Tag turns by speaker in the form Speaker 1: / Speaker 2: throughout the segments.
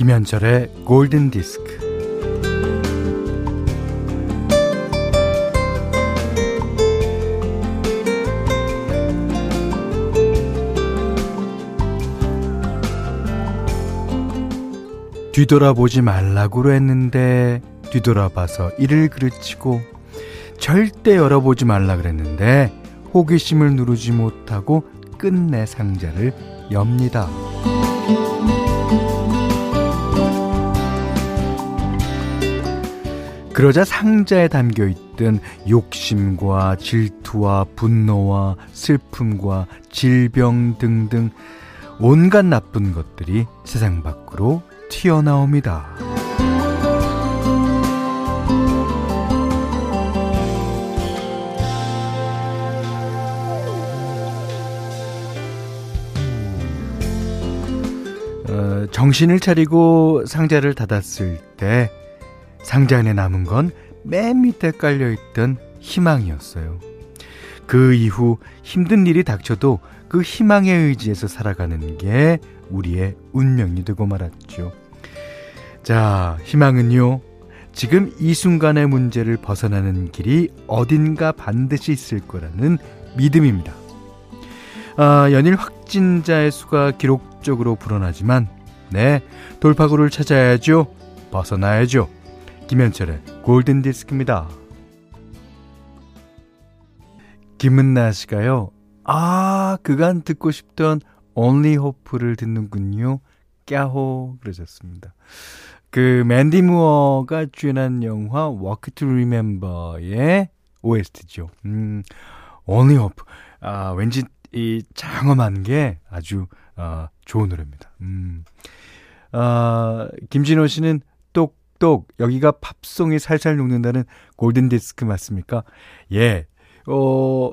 Speaker 1: 김현철의 골든 디스크. 뒤돌아보지 말라고 했는데 뒤돌아봐서 이를 그르치고 절대 열어보지 말라 그랬는데 호기심을 누르지 못하고 끝내 상자를 엽니다. 그러자 상자에 담겨 있던 욕심과 질투와 분노와 슬픔과 질병 등등 온갖 나쁜 것들이 세상 밖으로 튀어나옵니다. 어, 정신을 차리고 상자를 닫았을 때 상자 안에 남은 건 맨 밑에 깔려있던 희망이었어요. 그 이후 힘든 일이 닥쳐도 그 희망의 의지에서 살아가는 게 우리의 운명이 되고 말았죠. 자, 희망은요, 지금 이 순간의 문제를 벗어나는 길이 어딘가 반드시 있을 거라는 믿음입니다. 아, 연일 확진자의 수가 기록적으로 불어나지만, 네, 돌파구를 찾아야죠. 벗어나야죠. 김현철의 골든 디스크입니다. 김은나 씨가요. 아, 그간 듣고 싶던 Only Hope를 듣는군요. 깨호 그러셨습니다. 그 맨디 무어가 주연한 영화 Walk to Remember의 OST죠. 음, Only Hope. 아, 왠지 이 장엄한 게 아주 아, 좋은 노래입니다. 음. 아, 김진호 씨는 똑똑 여기가 팝송이 살살 녹는다는 골든 디스크 맞습니까? 예. 어,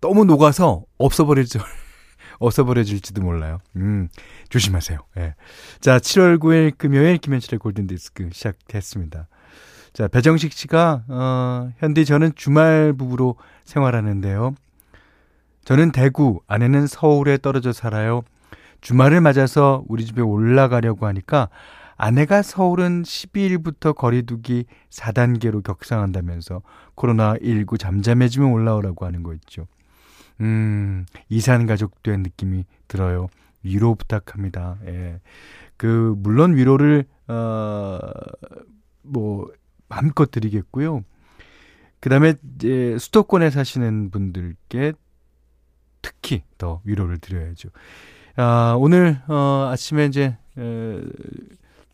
Speaker 1: 너무 녹아서 없어버리죠. 없어버려질지도 몰라요. 음, 조심하세요. 예. 자, 7월 9일 금요일 김현철의 골든디스크 시작했습니다. 자, 배정식 씨가, 어, 현디 저는 주말 부부로 생활하는데요. 저는 대구, 아내는 서울에 떨어져 살아요. 주말을 맞아서 우리 집에 올라가려고 하니까 아내가 서울은 12일부터 거리두기 4단계로 격상한다면서 코로나19 잠잠해지면 올라오라고 하는 거 있죠. 음, 이산 가족 된 느낌이 들어요. 위로 부탁합니다. 예. 그, 물론 위로를, 어, 뭐, 마음껏 드리겠고요. 그 다음에 이제 수도권에 사시는 분들께 특히 더 위로를 드려야죠. 아, 오늘, 어, 아침에 이제, 에,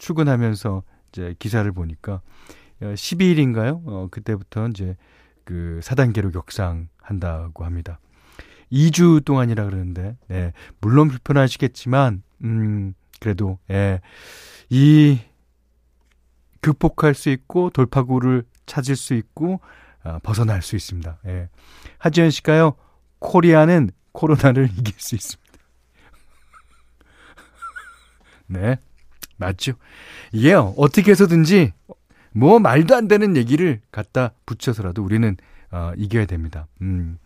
Speaker 1: 출근하면서 이제 기사를 보니까 12일인가요? 어, 그때부터 이제 그 4단계로 격상한다고 합니다. 2주 동안이라 그러는데, 네. 물론 불편하시겠지만, 음, 그래도, 예. 이, 극복할 수 있고, 돌파구를 찾을 수 있고, 아, 벗어날 수 있습니다. 예. 하지연 씨가요, 코리아는 코로나를 이길 수 있습니다. 네. 맞죠. 이게요, 어떻게 해서든지, 뭐, 말도 안 되는 얘기를 갖다 붙여서라도 우리는, 어, 이겨야 됩니다. 음.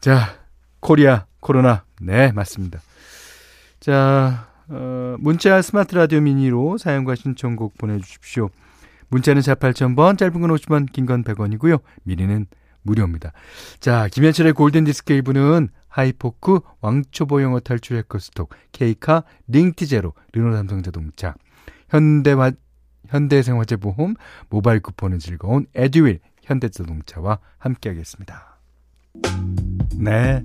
Speaker 1: 자, 코리아, 코로나. 네, 맞습니다. 자, 어, 문자 스마트 라디오 미니로 사연과 신청곡 보내주십시오. 문자는 4 8,000번, 짧은 건 50원, 긴 건 100원이고요. 미니는 무료입니다. 자, 김현철의 골든 디스크 1부는 하이포크, 왕초보 영어 탈출 해커스톡, 케이카, 링티제로, 르노삼성자동차, 현대화, 현대해상화재보험, 모바일 쿠폰은 즐거운 에듀윌, 현대자동차와 함께하겠습니다. 네.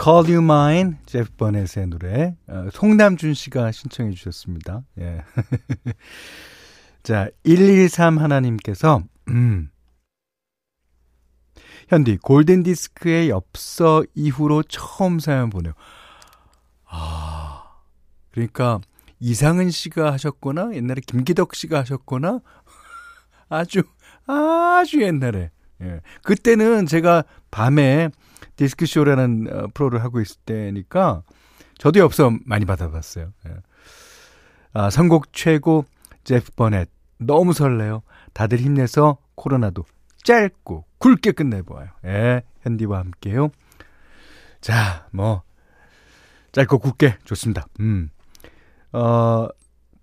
Speaker 1: Call You Mine, 제프 버넷의 노래, 어, 송남준 씨가 신청해 주셨습니다. 예. 자, 113 하나님께서, 음, 현디, 골든 디스크의 엽서 이후로 처음 사연 보내요. 아, 그러니까, 이상은 씨가 하셨거나, 옛날에 김기덕 씨가 하셨거나, 아주, 아주 옛날에. 예. 그때는 제가 밤에 디스크 쇼라는 어, 프로를 하고 있을 때니까 저도 엽서 많이 받아봤어요. 예. 아, 선곡 최고 제프 버넷 너무 설레요. 다들 힘내서 코로나도 짧고 굵게 끝내보아요. 예, 현디와 함께요. 자, 뭐 짧고 굵게 좋습니다. 음. 어,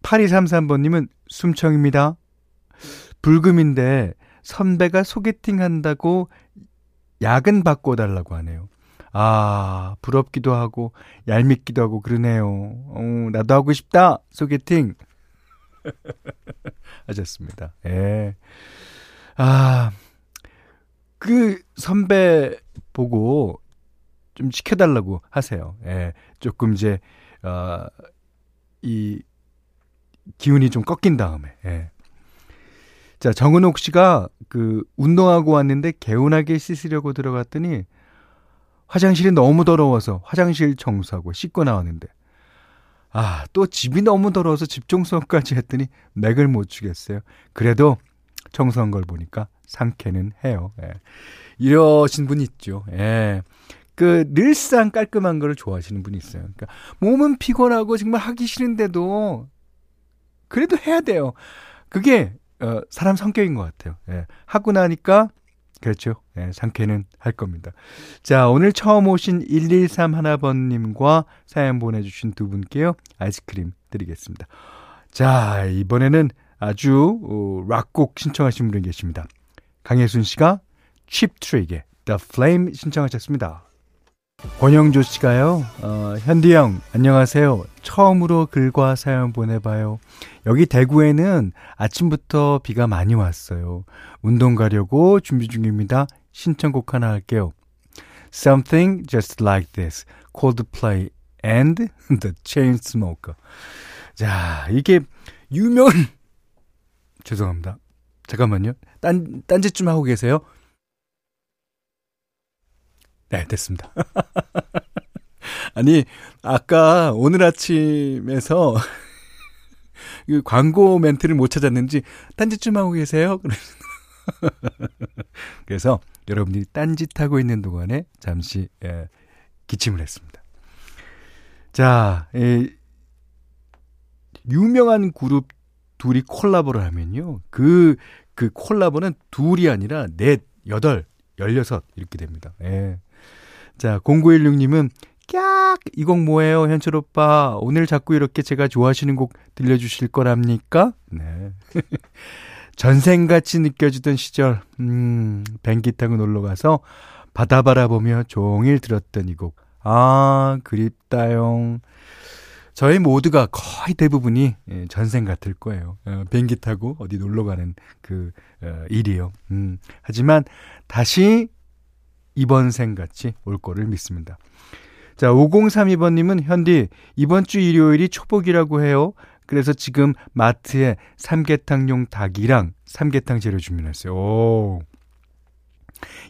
Speaker 1: 8233번님은 숨청입니다. 불금인데 선배가 소개팅 한다고 야근 바꿔달라고 하네요. 아, 부럽기도 하고, 얄밉기도 하고, 그러네요. 어, 나도 하고 싶다! 소개팅! 하셨습니다. 예. 아, 그 선배 보고 좀 시켜달라고 하세요. 예. 조금 이제, 어, 이, 기운이 좀 꺾인 다음에, 예. 자, 정은옥 씨가 그 운동하고 왔는데 개운하게 씻으려고 들어갔더니 화장실이 너무 더러워서 화장실 청소하고 씻고 나왔는데 아, 또 집이 너무 더러워서 집 청소까지 했더니 맥을 못 추겠어요. 그래도 청소한 걸 보니까 상쾌는 해요. 예. 이러신 분 있죠. 예. 그 늘상 깔끔한 거를 좋아하시는 분이 있어요. 그러니까 몸은 피곤하고 정말 하기 싫은데도 그래도 해야 돼요. 그게 어, 사람 성격인 것 같아요. 예. 하고 나니까 그렇죠. 예, 상쾌는 할 겁니다. 자, 오늘 처음 오신 113 하나번님과 사연 보내주신 두 분께요. 아이스크림 드리겠습니다. 자, 이번에는 아주 어, 락곡 신청하신 분이 계십니다. 강혜순 씨가 칩트릭의 The Flame 신청하셨습니다. 권영조 씨가요, 어, 현디 형, 안녕하세요. 처음으로 글과 사연 보내봐요. 여기 대구에는 아침부터 비가 많이 왔어요. 운동 가려고 준비 중입니다. 신청곡 하나 할게요. Something Just Like This, Coldplay and The Chainsmoker. 자, 이게 유명, 죄송합니다. 잠깐만요. 딴, 딴짓 좀 하고 계세요. 네, 됐습니다. 아니, 아까 오늘 아침에서 그 광고 멘트를 못 찾았는지 딴짓 좀 하고 계세요? 그래서 여러분들이 딴짓하고 있는 동안에 잠시 예, 기침을 했습니다. 자, 예, 유명한 그룹 둘이 콜라보를 하면요. 그, 그 콜라보는 둘이 아니라 넷, 여덟, 열여섯 이렇게 됩니다. 예. 자, 0916님은 깍! 이 곡 뭐예요, 현철 오빠? 오늘 자꾸 이렇게 제가 좋아하시는 곡 들려주실 거랍니까? 네. 전생같이 느껴지던 시절, 음, 뱅기 타고 놀러 가서 바다 바라보며 종일 들었던 이 곡. 아, 그립다용. 저희 모두가 거의 대부분이 예, 전생 같을 거예요. 어, 비행기 타고 어디 놀러 가는 그 어, 일이요. 음, 하지만 다시 이번 생 같이 올 거를 믿습니다. 자, 5032번님은 현디, 이번 주 일요일이 초복이라고 해요. 그래서 지금 마트에 삼계탕용 닭이랑 삼계탕 재료 주문했어요. 오.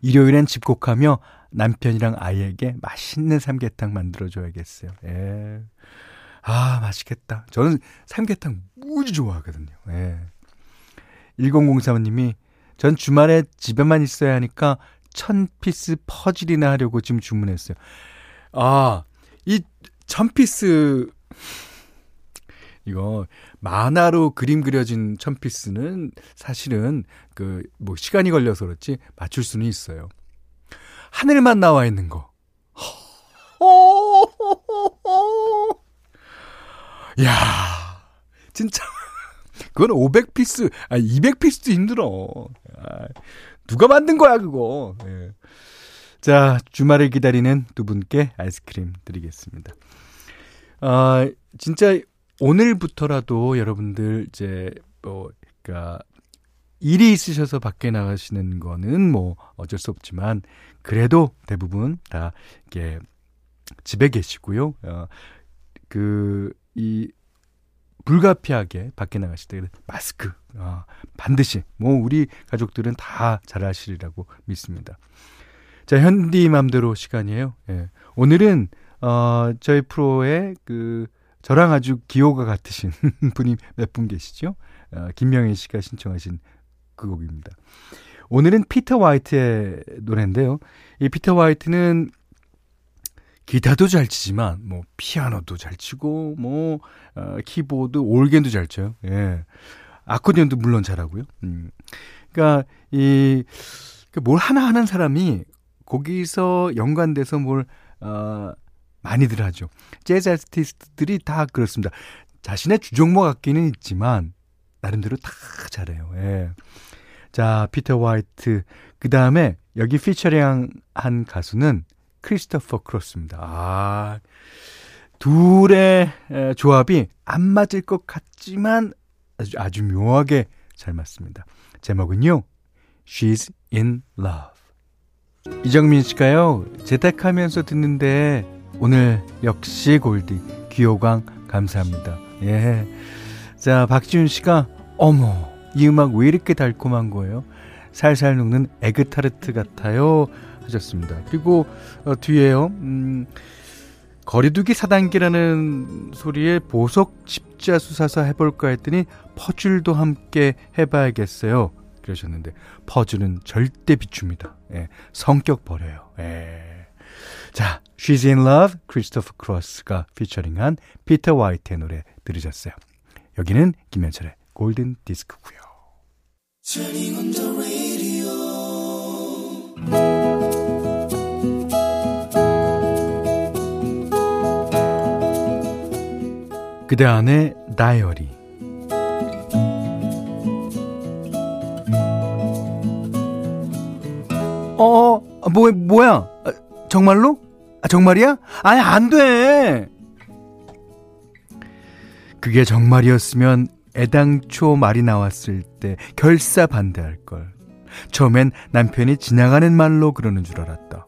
Speaker 1: 일요일엔 집콕하며 남편이랑 아이에게 맛있는 삼계탕 만들어줘야겠어요. 예. 아, 맛있겠다. 저는 삼계탕 무지 좋아하거든요. 예. 1003님이 전 주말에 집에만 있어야 하니까 천 piece 퍼즐이나 하려고 지금 주문했어요. 아, 이 천 piece 이거 만화로 그림 그려진 천 piece는 사실은 그 뭐 시간이 걸려서 그렇지 맞출 수는 있어요. 하늘만 나와 있는 거. 야, 진짜 그건 500피스, 아 200피스도 힘들어. 아, 누가 만든 거야, 그거. 예. 자, 주말을 기다리는 두 분께 아이스크림 드리겠습니다. 아, 진짜 오늘부터라도 여러분들 이제 뭐 그러니까 일이 있으셔서 밖에 나가시는 거는 뭐 어쩔 수 없지만 그래도 대부분 다 이렇게 집에 계시고요. 어, 그 이 불가피하게 밖에 나가실 때 마스크 어, 반드시 뭐 우리 가족들은 다 잘하시리라고 믿습니다. 자 현디 맘대로 시간이에요. 예. 오늘은 어, 저희 프로의 그 저랑 아주 기호가 같으신 분이 몇 분 계시죠? 어, 김명희 씨가 신청하신 그 곡입니다. 오늘은 피터 화이트의 노래인데요. 이 피터 화이트는 기타도 잘 치지만 뭐 피아노도 잘 치고 뭐 어, 키보드, 올겐도 잘 쳐요. 예. 아코디언도 물론 잘하고요. 음. 그러니까 이뭘 그 하나 하는 사람이 거기서 연관돼서 뭘 어, 많이들 하죠. 재즈 아티스트들이 다 그렇습니다. 자신의 주종목 악기는 있지만 나름대로 다 잘해요. 예. 자, 피터 화이트. 그 다음에 여기 피처링 한 가수는 크리스토퍼 크로스입니다. 아, 둘의 조합이 안 맞을 것 같지만 아주, 아주 묘하게 잘 맞습니다. 제목은요, She's in Love. 이정민 씨가요, 재택하면서 듣는데 오늘 역시 골디, 귀호강 감사합니다. 예. 자, 박지훈 씨가, 어머, 이 음악 왜 이렇게 달콤한 거예요? 살살 녹는 에그타르트 같아요. 하셨습니다. 그리고 어, 뒤에요, 음, 거리두기 4단계라는 소리에 보석 십자 수사사 해볼까 했더니 퍼즐도 함께 해봐야겠어요. 그러셨는데 퍼즐은 절대 비춥니다. 예, 성격 버려요. 예. 자, She's in Love, 크리스토퍼 크로스가 피처링한 피터 화이트의 노래 들으셨어요. 여기는 김현철의 골든 디스크고요. 그대 안의 다이어리 어, 뭐, 뭐야? 정말로? 아, 정말이야? 아니, 안 돼! 그게 정말이었으면 애당초 말이 나왔을 때 결사 반대할 걸. 처음엔 남편이 지나가는 말로 그러는 줄 알았다.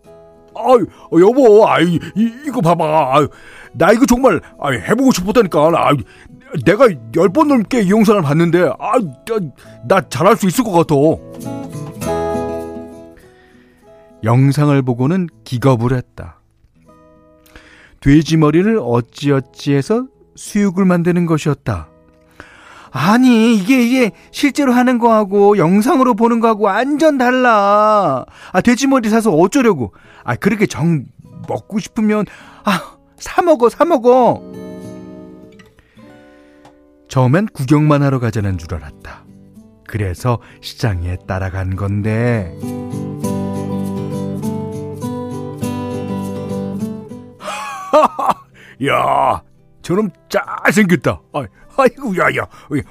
Speaker 2: 아유, 여보, 아이, 이, 거 봐봐. 아유, 나 이거 정말, 아유, 해보고 싶었다니까. 아유, 내가 열 번 넘게 이 영상을 봤는데, 아유, 나, 나 잘할 수 있을 것 같아.
Speaker 1: 영상을 보고는 기겁을 했다. 돼지 머리를 어찌어찌 해서 수육을 만드는 것이었다. 아니, 이게, 이게 실제로 하는 거하고 영상으로 보는 거하고 완전 달라. 아, 돼지머리 사서 어쩌려고. 아, 그렇게 정 먹고 싶으면, 아, 사먹어, 사먹어. 처음엔 구경만 하러 가자는 줄 알았다. 그래서 시장에 따라간 건데.
Speaker 2: 야, 저놈 잘생겼다. 아, 아이고, 야, 야,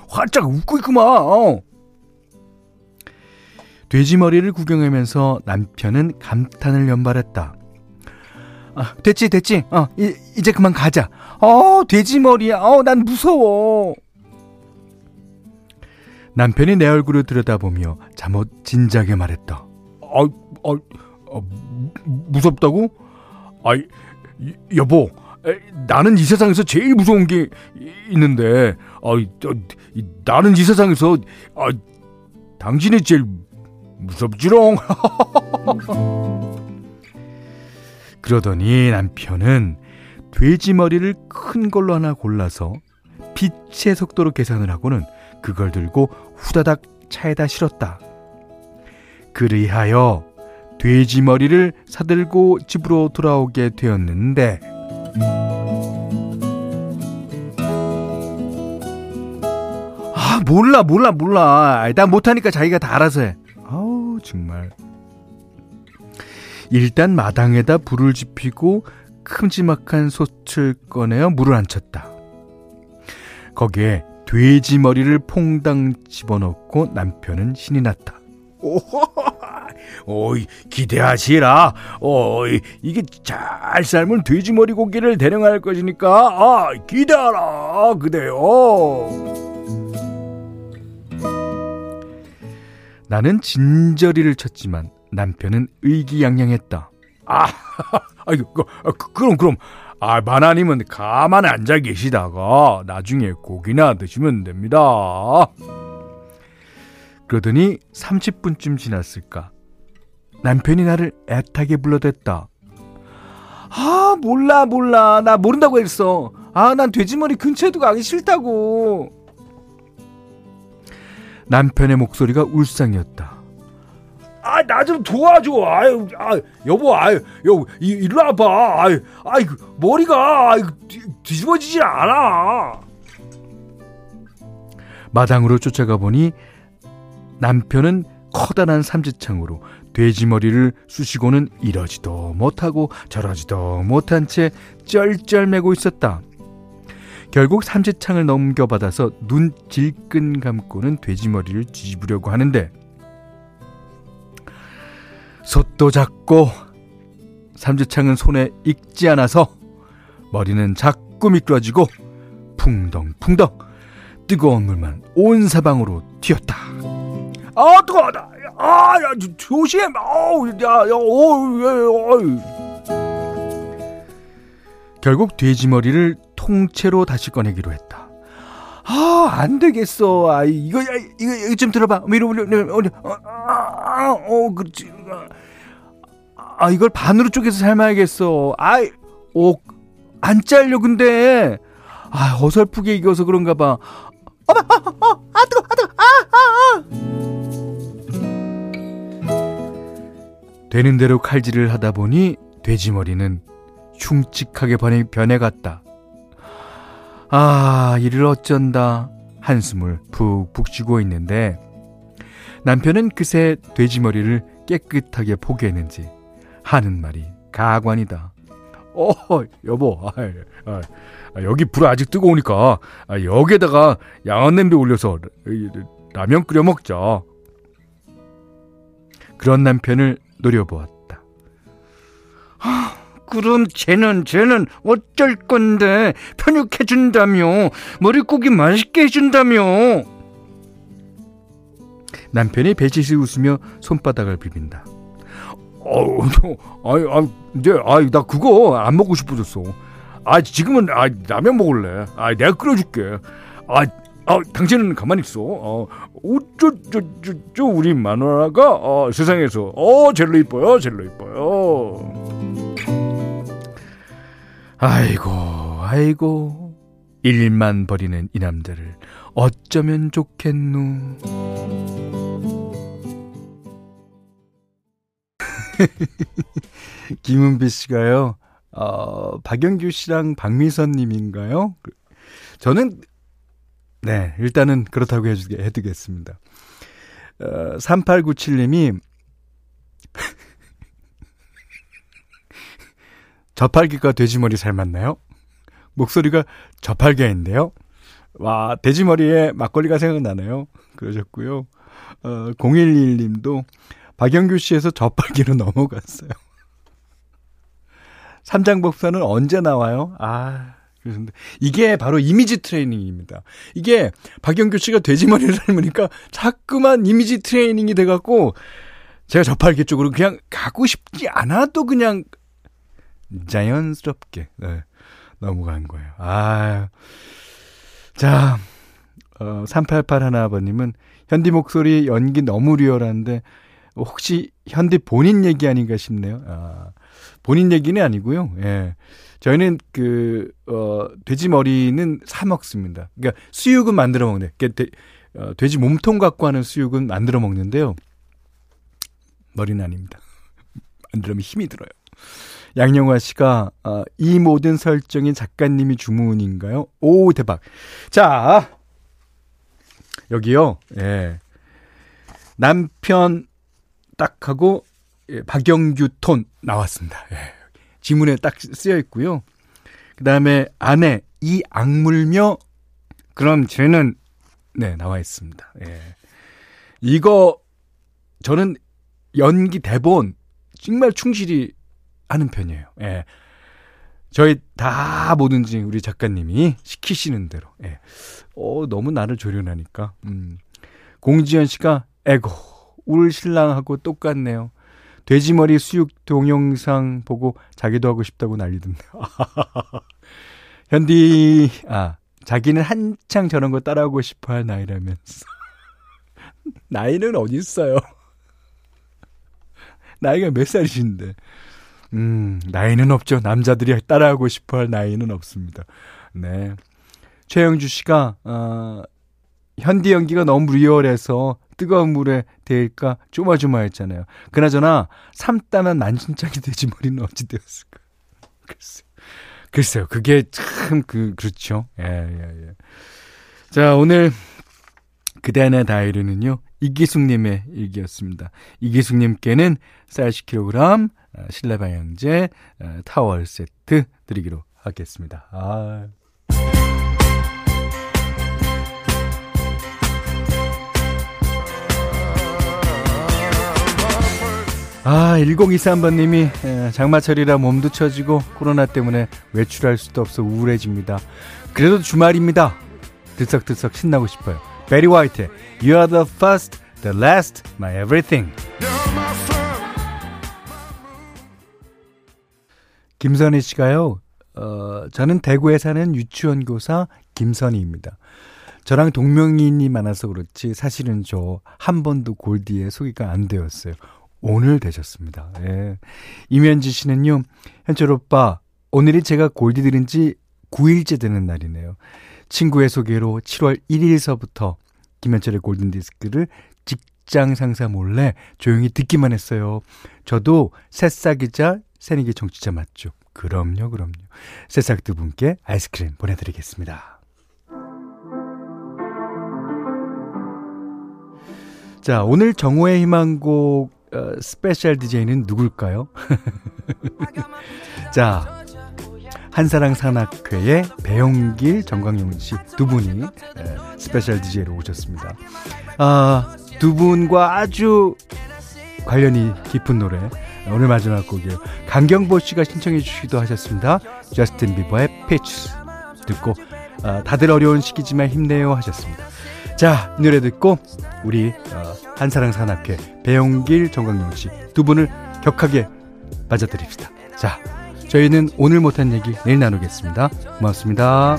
Speaker 2: 활짝 웃고 있구만. 어.
Speaker 1: 돼지머리를 구경하면서 남편은 감탄을 연발했다. 아, 됐지, 됐지. 어, 이, 이제 그만 가자. 어, 돼지머리야. 어, 난 무서워. 남편이 내 얼굴을 들여다보며 잠옷 진작에 말했다.
Speaker 2: 아, 아, 아 무섭다고? 아, 여보, 나는 이 세상에서 제일 무서운 게 있는데, 아, 나는 이 세상에서 아, 당신이 제일 무섭지롱.
Speaker 1: 그러더니 남편은 돼지 머리를 큰 걸로 하나 골라서 빛의 속도로 계산을 하고는 그걸 들고 후다닥 차에다 실었다. 그리하여 돼지 머리를 사들고 집으로 돌아오게 되었는데 아 몰라 몰라 몰라. 나 못하니까 자기가 다 알아서 해. 아우 정말. 일단 마당에다 불을 지피고 큼지막한 솥을 꺼내어 물을 안쳤다. 거기에 돼지 머리를 퐁당 집어넣고 남편은 신이 났다
Speaker 2: 오이 기대하시라. 어이 이게 잘 삶은 돼지머리 고기를 대령할 것이니까 아 기대하라 그대요.
Speaker 1: 나는 진저리를 쳤지만 남편은 의기양양했다.
Speaker 2: 아, 아이고, 그, 그, 그럼 그럼 아 마나님은 가만히 앉아 계시다가 나중에 고기나 드시면 됩니다.
Speaker 1: 그러더니 30분쯤 지났을까 남편이 나를 애타게 불러댔다. 아, 몰라, 몰라. 나 모른다고 했어. 아, 난 돼지머리 근처에도 가기 싫다고. 남편의 목소리가 울상이었다.
Speaker 2: 아, 나 좀 도와줘. 아유, 아, 여보, 아유, 여, 이, 이리 와봐. 아유, 아이, 머리가, 아유, 뒤, 뒤집어지질 않아.
Speaker 1: 마당으로 쫓아가 보니 남편은 커다란 삼지창으로 돼지 머리를 쑤시고는 이러지도 못하고 저러지도 못한 채 쩔쩔매고 있었다. 결국 삼지창을 넘겨받아서 눈 질끈 감고는 돼지 머리를 뒤집으려고 하는데 솥도 작고 삼지창은 손에 익지 않아서 머리는 자꾸 미끄러지고 풍덩풍덩 뜨거운 물만 온 사방으로 튀었다.
Speaker 2: 아 뜨거워다. 아, 야, 조심. 아우, 야, 야, 어, 야,
Speaker 1: 어. 결국 돼지머리를 통째로 다시 꺼내기로 했다.
Speaker 2: 아, 안 되겠어. 아, 이거, 야, 이거, 이거 좀 들어봐. 위로 올려, 올려, 어, 아, 어, 그렇지.
Speaker 1: 아, 이걸 반으로 쪼개서 삶아야겠어. 아, 오, 안 잘려, 근데. 아, 어설프게 익어서 그런가 봐. 어머, 아, 아, 아, 뜨거, 아, 뜨거, 아, 아, 아. 되는 대로 칼질을 하다 보니 돼지머리는 흉측하게 변해, 변해갔다. 아, 이를 어쩐다. 한숨을 푹푹 쉬고 있는데 남편은 그새 돼지머리를 깨끗하게 포기했는지 하는 말이 가관이다.
Speaker 2: 어, 여보, 아, 아, 아, 여기 불 아직 뜨거우니까 아, 여기에다가 양은 냄비 올려서 라면 끓여 먹자.
Speaker 1: 그런 남편을 노려보았다.
Speaker 3: 아, 그럼 쟤는 쟤는 어쩔 건데 편육해 준다며 머릿고기 맛있게 해준다며
Speaker 1: 남편이 배짓이 웃으며 손바닥을 비빈다.
Speaker 2: 어우, 아이, 아, 이제, 아, 나 그거 안 먹고 싶어졌어. 아, 지금은 아, 라면 먹을래. 아, 내가 끓여줄게. 아, 아, 당신은 가만히 있어. 어, 우쭈쭈쭈쭈 우리 마누라가 어, 세상에서 어, 제일로 이뻐요, 제일로 이뻐요.
Speaker 1: 아이고, 아이고, 일만 버리는 이 남자를 어쩌면 좋겠누. 김은비 씨가요, 어, 박영규 씨랑 박미선 님인가요? 저는, 네, 일단은 그렇다고 해주게, 해두겠습니다. 어, 3897님이, 저팔계가 돼지머리 삶았나요? 목소리가 저팔계인데요. 와, 돼지머리에 막걸리가 생각나네요. 그러셨고요. 어, 011님도 박영규 씨에서 저팔계로 넘어갔어요. 삼장 법사는 언제 나와요? 아, 그렇습니다. 이게 바로 이미지 트레이닝입니다. 이게 박영규 씨가 돼지머리를 삶으니까 자꾸만 이미지 트레이닝이 돼갖고 제가 저팔계 쪽으로 그냥 가고 싶지 않아도 그냥 자연스럽게 네, 넘어간 거예요. 아, 자, 어, 388 하나아버님은 현디 목소리 연기 너무 리얼한데 혹시 현디 본인 얘기 아닌가 싶네요. 아, 본인 얘기는 아니고요. 예. 저희는 그, 어, 돼지 머리는 사 먹습니다. 그러니까 수육은 만들어 먹네. 그러니까 돼, 어, 돼지 몸통 갖고 하는 수육은 만들어 먹는데요. 머리는 아닙니다. 만들면 힘이 들어요. 양영화 씨가 어, 이 모든 설정이 작가님이 주문인가요? 오 대박. 자 여기요. 예. 남편 딱 하고 예, 박영규 톤 나왔습니다. 예. 지문에 딱 쓰여 있고요. 그 다음에 아내 이 악물며 그럼 쟤는 네 나와 있습니다. 예. 이거 저는 연기 대본 정말 충실히 하는 편이에요. 예. 저희 다 뭐든지 우리 작가님이 시키시는 대로. 예. 어, 너무 나를 조련하니까. 음. 공지현 씨가 에고 울 신랑하고 똑같네요. 돼지머리 수육 동영상 보고 자기도 하고 싶다고 난리던데. 현디 아 자기는 한창 저런 거 따라하고 싶어 할 나이라면서. 나이는 어디 있어요? 나이가 몇 살이신데? 음, 나이는 없죠. 남자들이 따라하고 싶어 할 나이는 없습니다. 네. 최영주 씨가, 어, 현디 연기가 너무 리얼해서 뜨거운 물에 데일까 조마조마했잖아요. 그나저나 삶다면 만신창이 되지 머리는 어찌 되었을까? 글쎄요. 글쎄요. 그게 참 그 그렇죠. 예, 예, 예. 자, 오늘 그대안의 다이르는요. 이기숙 님의 일기였습니다. 이기숙 님께는 쌀 10kg, 어, 실내 방향제, 어, 타월 세트 드리기로 하겠습니다. 아. 아, 1023번님이 장마철이라 몸도 처지고 코로나 때문에 외출할 수도 없어 우울해집니다. 그래도 주말입니다. 들썩들썩 신나고 싶어요. 베리 화이트, You are the first, the last, my everything. 김선희 씨가요, 어, 저는 대구에 사는 유치원 교사 김선희입니다. 저랑 동명이인이 많아서 그렇지 사실은 저 한 번도 골디에 소개가 안 되었어요. 오늘 되셨습니다. 예. 이면지 씨는요, 현철 오빠, 오늘이 제가 골디 들은 지 9일째 되는 날이네요. 친구의 소개로 7월 1일서부터 김현철의 골든디스크를 직장 상사 몰래 조용히 듣기만 했어요. 저도 새싹이자 새내기 청취자 맞죠? 그럼요, 그럼요. 새싹 두 분께 아이스크림 보내드리겠습니다. 자, 오늘 정오의 희망곡 어, special DJ는 누굴까요? 자, 한사랑 산악회의 배용길, 정광용 씨 두 분이 에, special DJ로 오셨습니다. 아, 두 분과 아주 관련이 깊은 노래 오늘 마지막 곡이에요. 강경보 씨가 신청해 주시기도 하셨습니다. 저스틴 비버의 Peaches 듣고 아, 다들 어려운 시기지만 힘내요 하셨습니다. 자, 이 노래 듣고 우리 어, 한사랑 산악회 배용길, 정광용 씨 두 분을 격하게 맞아드립시다. 자, 저희는 오늘 못한 얘기 내일 나누겠습니다. 고맙습니다.